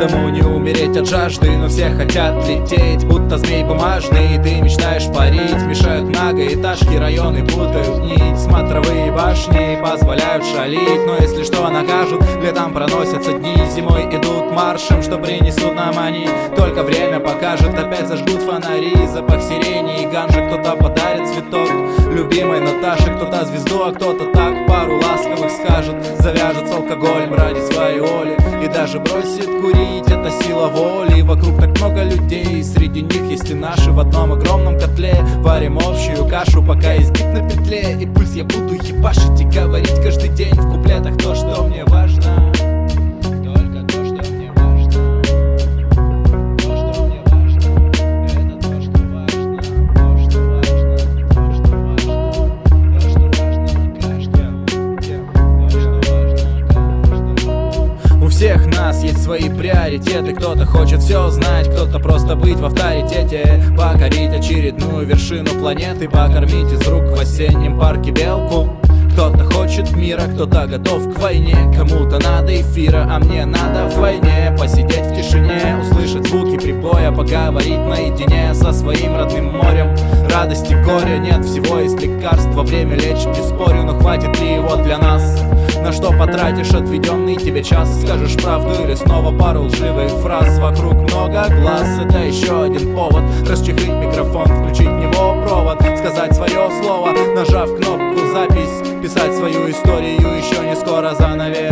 каждому не умереть от жажды Но все хотят лететь, будто змей бумажный. И ты мечтаешь парить, мешают многоэтажки, районы путают нить. Смотрю башни Позволяют шалить, но если что накажут. Летом проносятся дни, зимой идут маршем Что принесут нам они, только время покажет Опять зажгут фонари, запах сирени и ганжи Кто-то подарит цветок. Любимой Наташи Кто-то звезду, а кто-то так пару ласковых скажет. Завяжет с алкоголем ради своей Оли И даже бросит курить, это сила воли. Вокруг так много людей, среди них есть и наши. В одном огромном котле варим общую кашу Пока бит на петле. И я буду ебашить И говорить всех нас есть свои приоритеты. Кто-то хочет все знать, кто-то просто быть в авторитете. Покорить очередную вершину планеты Покормить из рук в осеннем парке белку. Кто-то хочет мира, кто-то готов к войне. Кому-то надо эфира, а мне надо в войне. Посидеть в тишине, услышать звуки прибоя Поговорить наедине со своим родным морем. Радости, горя нет, всего есть лекарство. Время лечит, не спорю, но хватит ли его для нас? На что потратишь отведенный тебе час. Скажешь правду или снова пару лживых фраз. Вокруг много глаз, это еще один повод. Расчехлить микрофон, включить в него провод. Сказать свое слово, нажав кнопку запись Писать свою историю, еще не скоро занавес